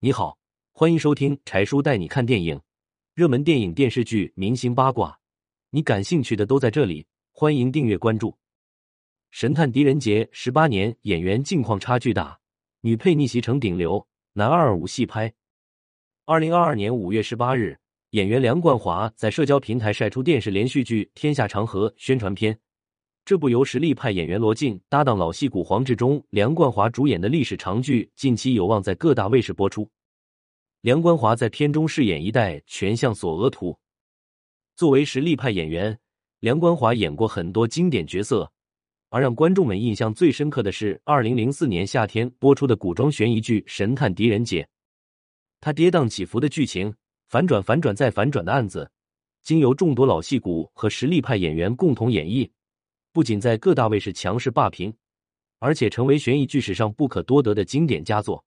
你好，欢迎收听柴叔带你看电影，热门电影、电视剧、明星八卦，你感兴趣的都在这里。欢迎订阅关注。《神探狄仁杰》十八年，演员境况差距大，女配逆袭成顶流，男二五戏拍。二零二二年五月十八日，演员梁冠华在社交平台晒出电视连续剧《天下长河》宣传片。这部由实力派演员罗晋搭档老戏骨黄志忠、梁冠华主演的历史长剧，近期有望在各大卫视播出。梁冠华在片中饰演一代权相索额图。作为实力派演员，梁冠华演过很多经典角色，而让观众们印象最深刻的是二零零四年夏天播出的古装悬疑剧《神探狄仁杰》。他跌宕起伏的剧情，反转、反转再反转的案子，经由众多老戏骨和实力派演员共同演绎。不仅在各大卫视强势霸屏，而且成为悬疑剧史上不可多得的经典佳作。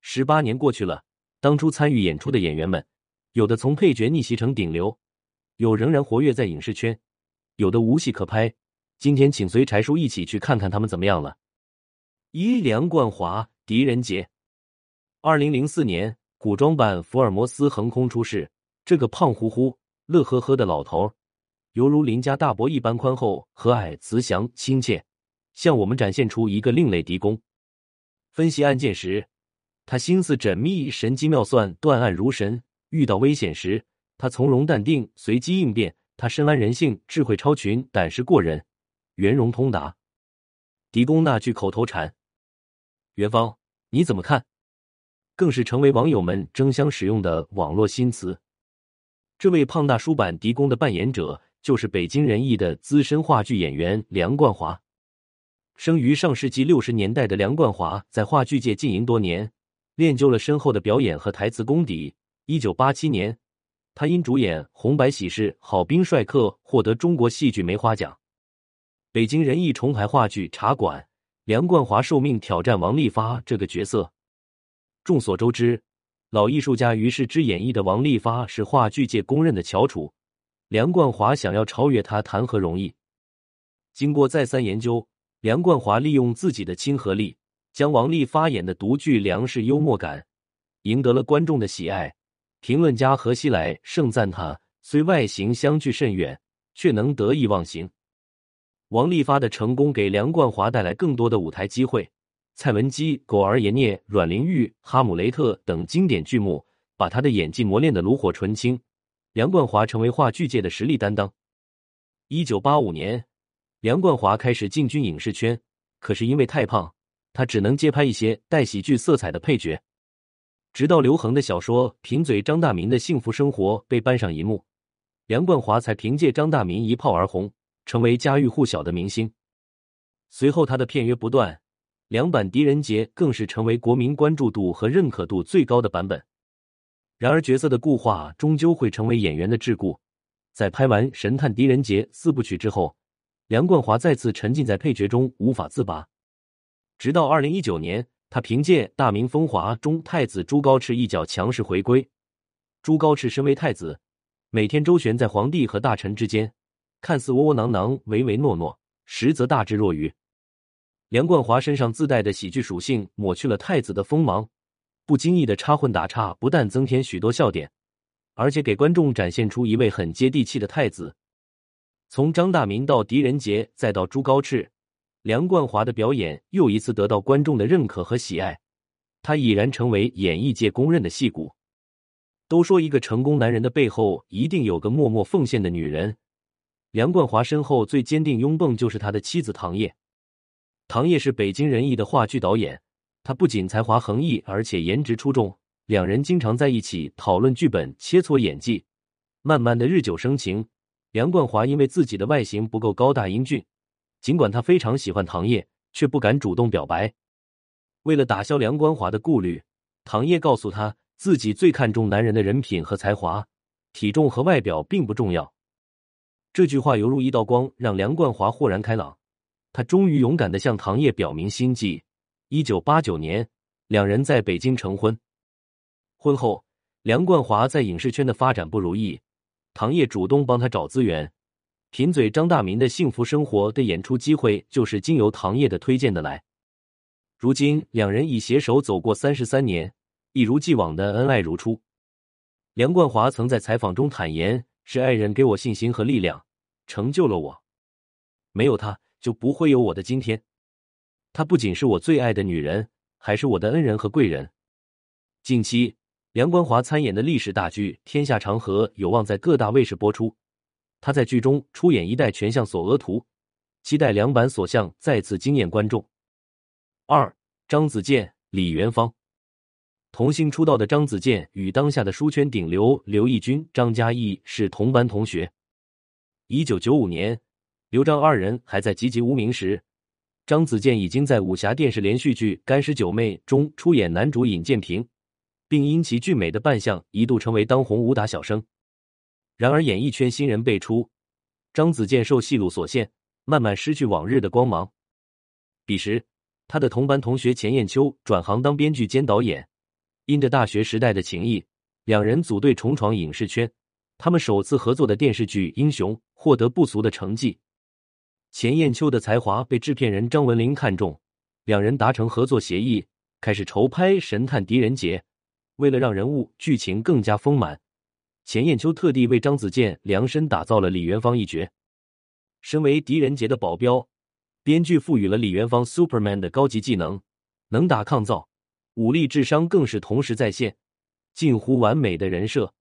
十八年过去了，当初参与演出的演员们，有的从配角逆袭成顶流，有仍然活跃在影视圈，有的无戏可拍。今天，请随柴叔一起去看看他们怎么样了。一梁冠华，狄仁杰。二零零四年，古装版福尔摩斯横空出世，这个胖乎乎、乐呵呵的老头。犹如邻家大伯一般宽厚、和蔼、慈祥、亲切，向我们展现出一个另类狄公。分析案件时，他心思缜密、神机妙算、断案如神；遇到危险时，他从容淡定、随机应变。他深谙人性，智慧超群，胆识过人，圆融通达。狄公那句口头禅：“元芳，你怎么看？”更是成为网友们争相使用的网络新词。这位胖大叔版狄公的扮演者。就是北京人艺的资深话剧演员梁冠华。生于上世纪六十年代的梁冠华，在话剧界经营多年，练就了深厚的表演和台词功底。一九八七年，他因主演《红白喜事》《好兵帅客》获得中国戏剧梅花奖。北京人艺重排话剧《茶馆》，梁冠华受命挑战王利发这个角色。众所周知，老艺术家于是之演绎的王利发是话剧界公认的翘楚。梁冠华想要超越他，谈何容易？经过再三研究，梁冠华利用自己的亲和力，将王丽发演的独具梁式幽默感，赢得了观众的喜爱。评论家何西来盛赞他，虽外形相距甚远，却能得意忘形。王丽发的成功给梁冠华带来更多的舞台机会。蔡文姬、狗儿爷聂、阮玲玉、哈姆雷特等经典剧目，把他的演技磨练得炉火纯青。梁冠华成为话剧界的实力担当。一九八五年，梁冠华开始进军影视圈，可是因为太胖，他只能接拍一些带喜剧色彩的配角。直到刘恒的小说《贫嘴张大民的幸福生活》被搬上银幕，梁冠华才凭借张大民一炮而红，成为家喻户晓的明星。随后，他的片约不断，两版《狄仁杰》更是成为国民关注度和认可度最高的版本。然而，角色的固化终究会成为演员的桎梏。在拍完《神探狄仁杰》四部曲之后，梁冠华再次沉浸在配角中无法自拔。直到二零一九年，他凭借《大明风华》中太子朱高炽一角强势回归。朱高炽身为太子，每天周旋在皇帝和大臣之间，看似窝窝囊囊、唯唯诺诺，实则大智若愚。梁冠华身上自带的喜剧属性抹去了太子的锋芒。不经意的插混打岔，不但增添许多笑点，而且给观众展现出一位很接地气的太子。从张大民到狄仁杰，再到朱高炽，梁冠华的表演又一次得到观众的认可和喜爱，他已然成为演艺界公认的戏骨。都说一个成功男人的背后一定有个默默奉献的女人，梁冠华身后最坚定拥趸就是他的妻子唐烨。唐烨是北京人艺的话剧导演。他不仅才华横溢，而且颜值出众。两人经常在一起讨论剧本、切磋演技。慢慢的，日久生情。梁冠华因为自己的外形不够高大英俊，尽管他非常喜欢唐烨，却不敢主动表白。为了打消梁冠华的顾虑，唐烨告诉他自己最看重男人的人品和才华，体重和外表并不重要。这句话犹如一道光，让梁冠华豁然开朗。他终于勇敢的向唐烨表明心迹。一九八九年，两人在北京成婚。婚后，梁冠华在影视圈的发展不如意，唐烨主动帮他找资源。贫嘴张大民的幸福生活的演出机会就是经由唐烨的推荐的来。如今，两人已携手走过三十三年，一如既往的恩爱如初。梁冠华曾在采访中坦言：“是爱人给我信心和力量，成就了我。没有他，就不会有我的今天。她不仅是我最爱的女人，还是我的恩人和贵人。”近期，梁冠华参演的历史大剧《天下长河》有望在各大卫视播出。他在剧中出演一代权相索额图，期待两版索相再次惊艳观众。二，张子健、李元芳。童星出道的张子健与当下的书圈顶流刘奕君、张嘉译是同班同学。一九九五年，刘张二人还在籍籍无名时，张子健已经在武侠电视连续剧《干尸九妹》中出演男主尹建平，并因其俊美的扮相一度成为当红武打小生。然而，演艺圈新人辈出，张子健受戏路所限，慢慢失去往日的光芒。彼时，他的同班同学钱雁秋转行当编剧兼导演。因着大学时代的情谊，两人组队重闯影视圈。他们首次合作的电视剧《英雄》获得不俗的成绩。钱雁秋的才华被制片人张文林看中，两人达成合作协议，开始筹拍《神探狄仁杰》。为了让人物剧情更加丰满，钱雁秋特地为张子健量身打造了李元芳一角。身为狄仁杰的保镖，编剧赋予了李元芳 Superman 的高级技能，能打抗造。武力、智商更是同时在线，近乎完美的人设，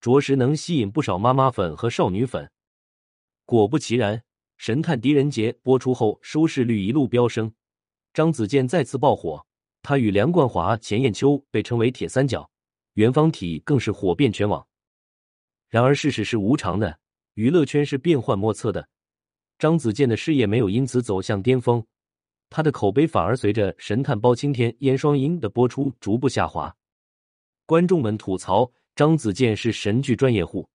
着实能吸引不少妈妈粉和少女粉。果不其然，《神探狄仁杰》播出后，收视率一路飙升，张子健再次爆火。他与梁冠华、钱雁秋被称为“铁三角”，元芳体更是火遍全网。然而，事实是无常的，娱乐圈是变幻莫测的，张子健的事业没有因此走向巅峰。他的口碑反而随着《神探包青天》燕双鹰的播出逐步下滑，观众们吐槽张子健是神剧专业户。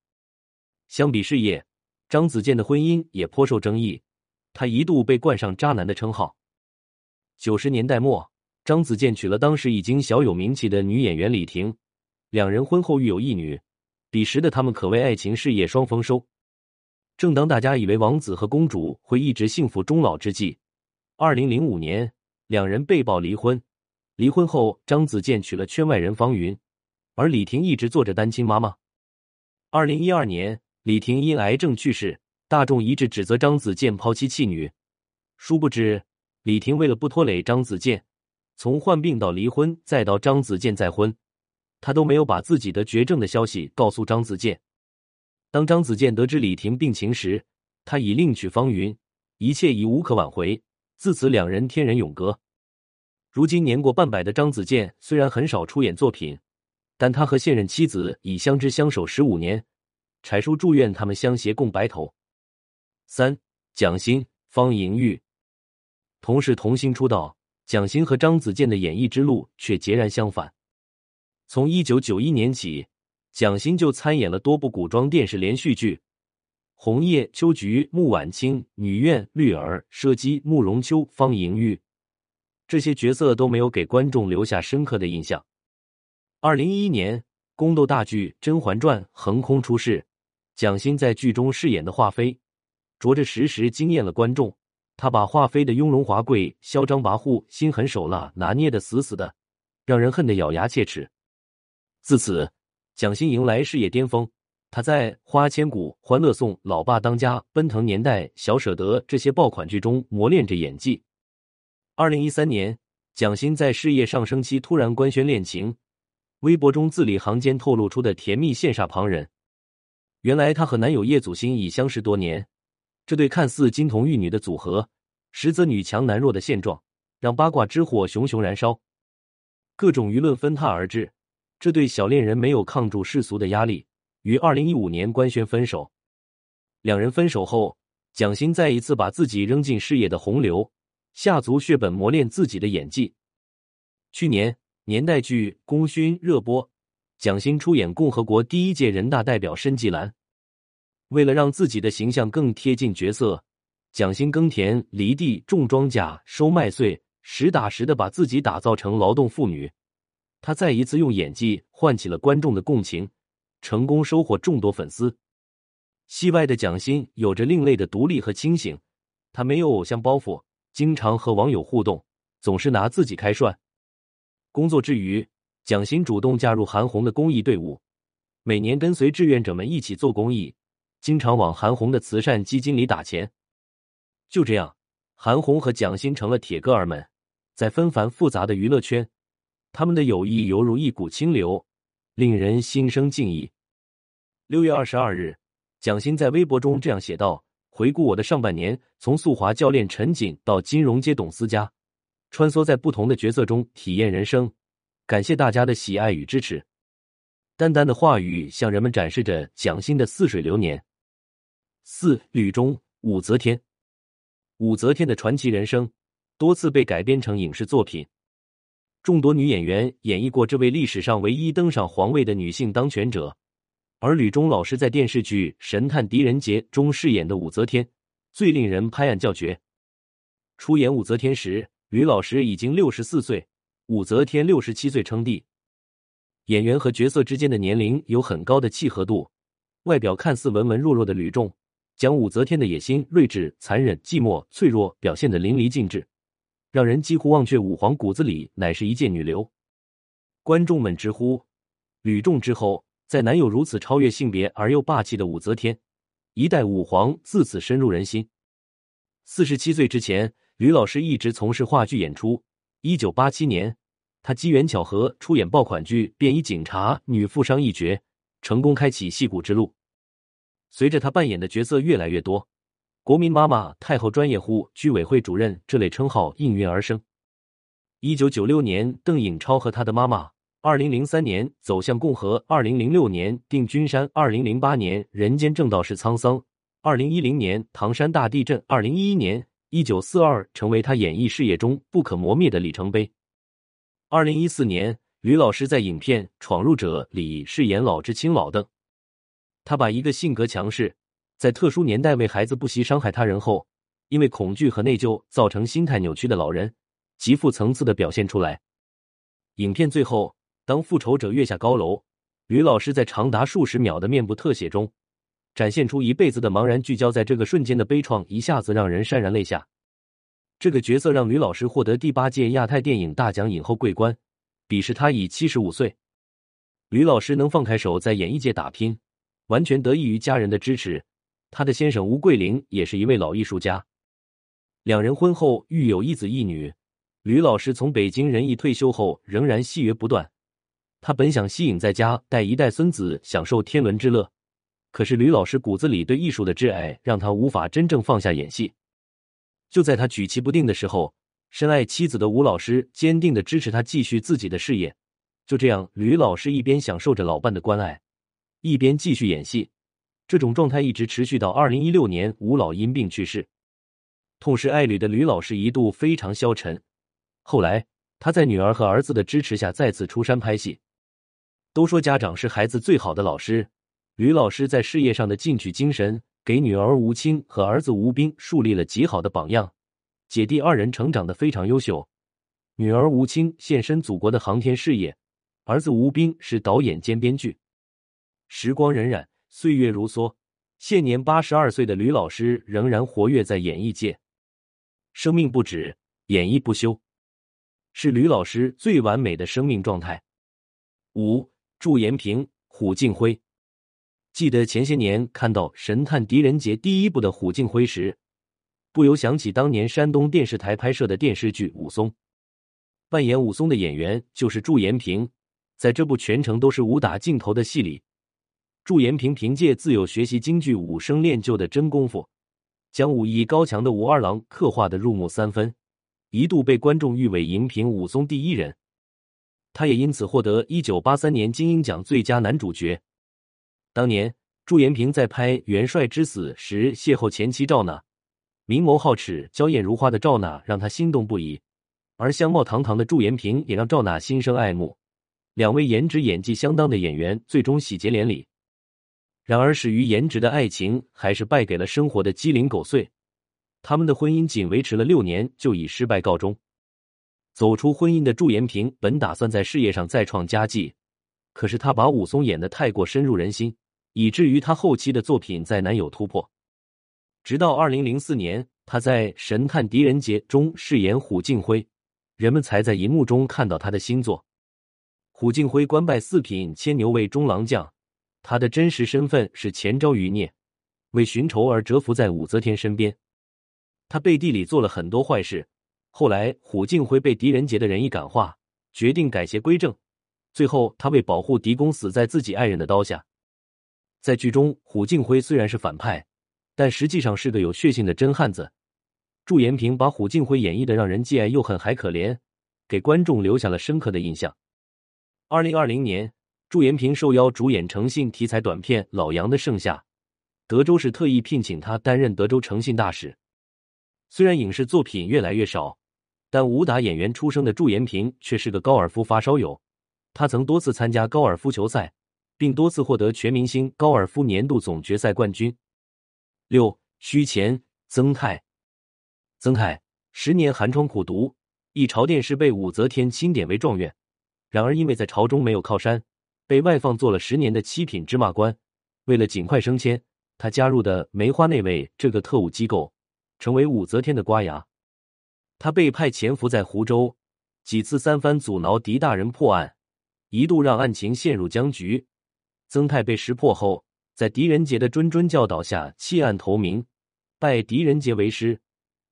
相比事业，张子健的婚姻也颇受争议，他一度被冠上“渣男”的称号。九十年代末，张子健娶了当时已经小有名气的女演员李婷，两人婚后育有一女。彼时的他们可谓爱情事业双丰收。正当大家以为王子和公主会一直幸福终老之际，二零零五年，两人被曝离婚。离婚后，张子健娶了圈外人方云，而李婷一直做着单亲妈妈。二零一二年，李婷因癌症去世，大众一致指责张子健抛妻弃女。殊不知，李婷为了不拖累张子健，从患病到离婚，再到张子健再婚，她都没有把自己的绝症的消息告诉张子健。当张子健得知李婷病情时，他已另娶方云，一切已无可挽回。自此，两人天人永隔。如今年过半百的张子健虽然很少出演作品，但他和现任妻子已相知相守十五年。柴叔祝愿他们相携共白头。三蒋欣、方莹玉同是童星出道，蒋欣和张子健的演艺之路却截然相反。从一九九一年起，蒋欣就参演了多部古装电视连续剧。红叶、秋菊、穆婉清、女怨、绿儿、佘姬、慕容秋、方莹玉，这些角色都没有给观众留下深刻的印象。二零一一年，宫斗大剧《甄嬛传》横空出世，蒋欣在剧中饰演的华妃，着着实实惊艳了观众。她把华妃的雍容华贵、嚣张跋扈、心狠手辣拿捏的死死的，让人恨得咬牙切齿。自此，蒋欣迎来事业巅峰。他在《花千骨》《欢乐颂》《老爸当家》《奔腾年代》《小舍得》这些爆款剧中磨练着演技。二零一三年，蒋欣在事业上升期突然官宣恋情，微博中字里行间透露出的甜蜜羡煞旁人。原来她和男友叶祖新已相识多年，这对看似金童玉女的组合，实则女强男弱的现状，让八卦之火熊熊燃烧，各种舆论纷沓而至。这对小恋人没有抗住世俗的压力。于二零一五年官宣分手，两人分手后，蒋欣再一次把自己扔进事业的洪流，下足血本磨练自己的演技。去年年代剧《功勋》热播，蒋欣出演共和国第一届人大代表申纪兰。为了让自己的形象更贴近角色，蒋欣耕田、犁地、种庄稼、收麦穗，实打实的把自己打造成劳动妇女。她再一次用演技唤起了观众的共情。成功收获众多粉丝。戏外的蒋欣有着另类的独立和清醒，他没有偶像包袱，经常和网友互动，总是拿自己开涮。工作之余，蒋欣主动加入韩红的公益队伍，每年跟随志愿者们一起做公益，经常往韩红的慈善基金里打钱。就这样，韩红和蒋欣成了铁哥儿们。在纷繁复杂的娱乐圈，他们的友谊犹如一股清流，令人心生敬意。六月二十二日，蒋欣在微博中这样写道：“回顾我的上半年，从速滑教练陈瑾到金融街董思佳，穿梭在不同的角色中体验人生。感谢大家的喜爱与支持。”丹丹的话语向人们展示着蒋欣的似水流年。四吕中武则天，武则天的传奇人生。多次被改编成影视作品，众多女演员演绎过这位历史上唯一登上皇位的女性当权者。而吕中老师在电视剧《神探狄仁杰》中饰演的武则天，最令人拍案叫绝。出演武则天时，吕老师已经六十四岁，武则天六十七岁称帝。演员和角色之间的年龄有很高的契合度。外表看似文文弱弱的吕仲，将武则天的野心、睿智、残忍、寂寞、脆弱表现得淋漓尽致。让人几乎忘却武皇骨子里乃是一介女流。观众们直呼：“吕仲之后，再难有如此超越性别而又霸气的武则天。”一代武皇自此深入人心。四十七岁之前，吕老师一直从事话剧演出。一九八七年，他机缘巧合出演爆款剧《便衣警察》女富商一角，成功开启戏骨之路。随着他扮演的角色越来越多。国民妈妈、太后专业户、居委会主任这类称号应运而生。一九九六年，邓颖超和他的妈妈；二零零三年，走向共和；二零零六年，定军山；二零零八年，人间正道是沧桑；二零一零年，唐山大地震；二零一一年，一九四二成为他演艺事业中不可磨灭的里程碑。二零一四年，吕老师在影片《闯入者》里饰演老知青老邓，他把一个性格强势。在特殊年代为孩子不惜伤害他人后，因为恐惧和内疚造成心态扭曲的老人，极富层次的表现出来。影片最后，当复仇者跃下高楼，吕老师在长达数十秒的面部特写中，展现出一辈子的茫然聚焦在这个瞬间的悲怆，一下子让人潸然泪下。这个角色让吕老师获得第八届亚太电影大奖影后桂冠，彼时他已七十五岁。吕老师能放开手在演艺界打拼，完全得益于家人的支持。他的先生吴桂玲也是一位老艺术家，两人婚后育有一子一女。吕老师从北京人艺退休后，仍然戏约不断。他本想息影在家，带一代孙子享受天伦之乐，可是吕老师骨子里对艺术的挚爱，让他无法真正放下演戏。就在他举棋不定的时候，深爱妻子的吴老师坚定的支持他继续自己的事业。就这样，吕老师一边享受着老伴的关爱，一边继续演戏。这种状态一直持续到二零一六年，吴老因病去世。痛失爱侣的吕老师一度非常消沉。后来，他在女儿和儿子的支持下再次出山拍戏。都说家长是孩子最好的老师，吕老师在事业上的进取精神，给女儿吴青和儿子吴斌树立了极好的榜样。姐弟二人成长的非常优秀，女儿吴青献身祖国的航天事业，儿子吴斌是导演兼编剧。时光荏苒。岁月如梭，现年八十二岁的吕老师仍然活跃在演艺界，生命不止，演艺不休，是吕老师最完美的生命状态。五祝延平、虎敬辉，记得前些年看到《神探狄仁杰》第一部的虎敬辉时，不由想起当年山东电视台拍摄的电视剧《武松》，扮演武松的演员就是祝延平，在这部全程都是武打镜头的戏里。祝延平凭借自幼学习京剧武生练就的真功夫，将武艺高强的武二郎刻画的入木三分，一度被观众誉为荧屏武松第一人。他也因此获得一九八三年金鹰奖最佳男主角。当年祝延平在拍《元帅之死》时邂逅前妻赵娜，明眸皓齿、娇艳如花的赵娜让他心动不已，而相貌堂堂的祝延平也让赵娜心生爱慕。两位颜值演技相当的演员最终喜结连理。然而，始于颜值的爱情还是败给了生活的鸡零狗碎。他们的婚姻仅维持了六年，就以失败告终。走出婚姻的祝延平本打算在事业上再创佳绩，可是他把武松演得太过深入人心，以至于他后期的作品再难有突破。直到二零零四年，他在《神探狄仁杰》中饰演虎敬辉，人们才在银幕中看到他的新作。虎敬辉官拜四品牵牛卫中郎将，他的真实身份是前朝余孽，为寻仇而蛰伏在武则天身边。他背地里做了很多坏事，后来虎敬辉被狄仁杰的人一感化，决定改邪归正。最后，他为保护狄公，死在自己爱人的刀下。在剧中，虎敬辉虽然是反派，但实际上是个有血性的真汉子。祝延平把虎敬辉演绎的让人既爱又恨还可怜，给观众留下了深刻的印象。二零二零年，祝延平受邀主演诚信题材短片《老杨的盛夏》，德州市特意聘请他担任德州诚信大使。虽然影视作品越来越少，但武打演员出身的祝延平却是个高尔夫发烧友。他曾多次参加高尔夫球赛，并多次获得全明星高尔夫年度总决赛冠军。六虚前曾泰，曾泰十年寒窗苦读，一朝殿试被武则天钦点为状元。然而，因为在朝中没有靠山，被外放做了十年的七品芝麻官。为了尽快升迁，他加入的梅花内卫这个特务机构，成为武则天的瓜牙。他被派潜伏在湖州，几次三番阻挠狄大人破案，一度让案情陷入僵局。曾泰被识破后，在狄仁杰的谆谆教导下弃暗投明，拜狄仁杰为师，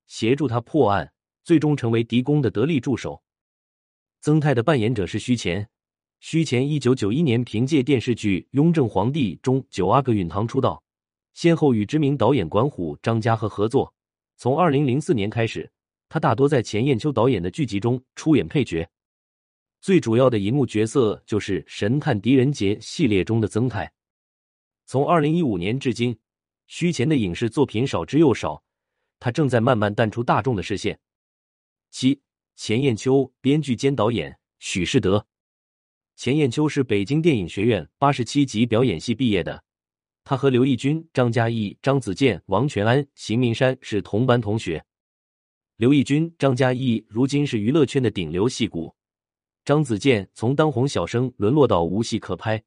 协助他破案，最终成为狄公的得力助手。曾泰的扮演者是须前。须前一九九一年凭借电视剧《雍正皇帝》中九阿哥允堂出道，先后与知名导演管虎、张家和合作。从二零零四年开始，他大多在钱雁秋导演的剧集中出演配角，最主要的荧幕角色就是《神探狄仁杰》系列中的曾泰。从二零一五年至今，须乾的影视作品少之又少，他正在慢慢淡出大众的视线。七。钱雁秋，编剧兼导演许世德。钱雁秋是北京电影学院八十七级表演系毕业的，他和刘奕君、张嘉译、张子健、王全安、邢明山是同班同学。刘奕君、张嘉译如今是娱乐圈的顶流戏骨，张子健从当红小生沦落到无戏可拍，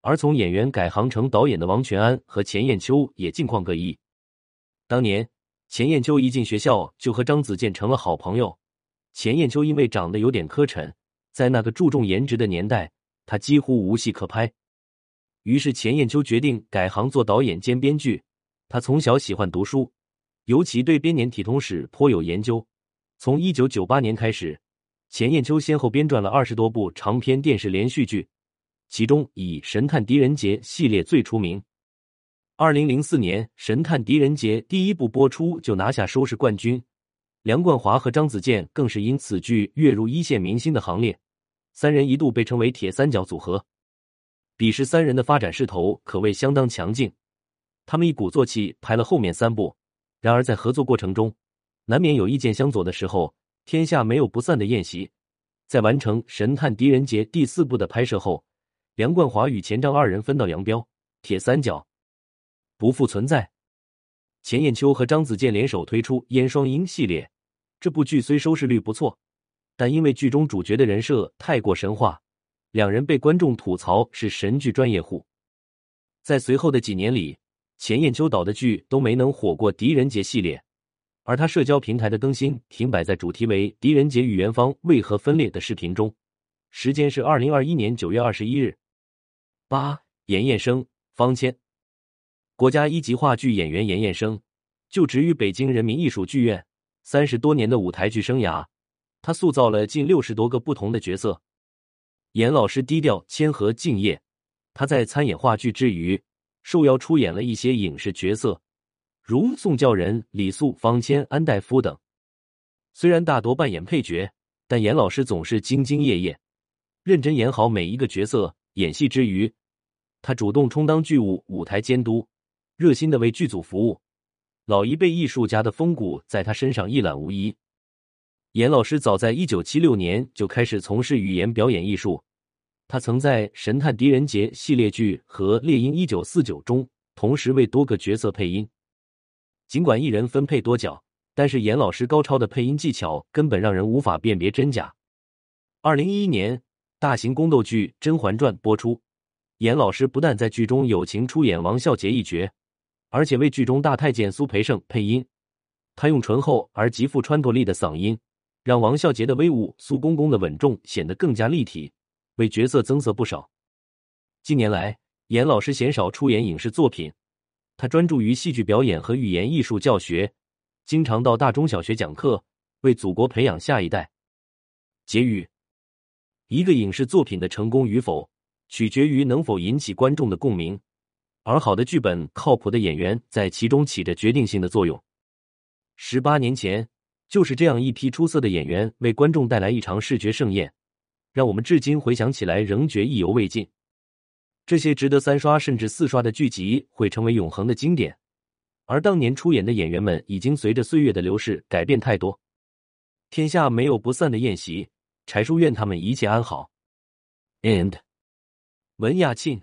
而从演员改行成导演的王全安和钱雁秋也近况各异。当年钱雁秋一进学校就和张子健成了好朋友。钱雁秋因为长得有点磕碜，在那个注重颜值的年代，他几乎无戏可拍。于是钱雁秋决定改行做导演兼编剧。他从小喜欢读书，尤其对编年体通史颇有研究。从一九九八年开始，钱雁秋先后编撰了二十多部长篇电视连续剧，其中以《神探狄仁杰》系列最出名。二零零四年，《神探狄仁杰》第一部播出就拿下收视冠军。梁冠华和张子健更是因此剧跃入一线明星的行列，三人一度被称为“铁三角”组合。彼时三人的发展势头可谓相当强劲，他们一鼓作气拍了后面三部。然而在合作过程中，难免有意见相左的时候。天下没有不散的宴席，在完成《神探狄仁杰》第四部的拍摄后，梁冠华与钱张二人分道扬镳，铁三角不复存在。钱雁秋和张子健联手推出《燕双鹰》系列，这部剧虽收视率不错，但因为剧中主角的人设太过神话，两人被观众吐槽是神剧专业户。在随后的几年里，钱雁秋导的剧都没能火过《狄仁杰》系列，而他社交平台的更新停摆在主题为“狄仁杰与元芳为何分裂”的视频中，时间是二零二一年九月二十一日。八严彦生、方谦。国家一级话剧演员严彦生就职于北京人民艺术剧院，三十多年的舞台剧生涯，他塑造了近六十多个不同的角色。严老师低调谦和敬业，他在参演话剧之余，受邀出演了一些影视角色，如宋教仁、李素、方谦、安代夫等。虽然大多扮演配角，但严老师总是兢兢业业，认真演好每一个角色。演戏之余，他主动充当剧务、舞台监督。热心的为剧组服务，老一辈艺术家的风骨在他身上一览无遗。严老师早在一九七六年就开始从事语言表演艺术，他曾在《神探狄仁杰》系列剧和《猎鹰一九四九》中同时为多个角色配音。尽管一人分配多角，但是严老师高超的配音技巧根本让人无法辨别真假。二零一一年，大型宫斗剧《甄嬛传》播出，严老师不但在剧中友情出演王孝杰一角。而且为剧中大太监苏培盛配音，他用醇厚而极富穿透力的嗓音，让王孝杰的威武、苏公公的稳重显得更加立体，为角色增色不少。近年来，严老师鲜少出演影视作品，他专注于戏剧表演和语言艺术教学，经常到大中小学讲课，为祖国培养下一代。结语：一个影视作品的成功与否，取决于能否引起观众的共鸣，而好的剧本、靠谱的演员在其中起着决定性的作用。十八年前，就是这样一批出色的演员为观众带来一场视觉盛宴，让我们至今回想起来仍觉意犹未尽。这些值得三刷甚至四刷的剧集会成为永恒的经典，而当年出演的演员们已经随着岁月的流逝改变太多。天下没有不散的宴席，柴叔愿他们一切安好。And，。文雅庆。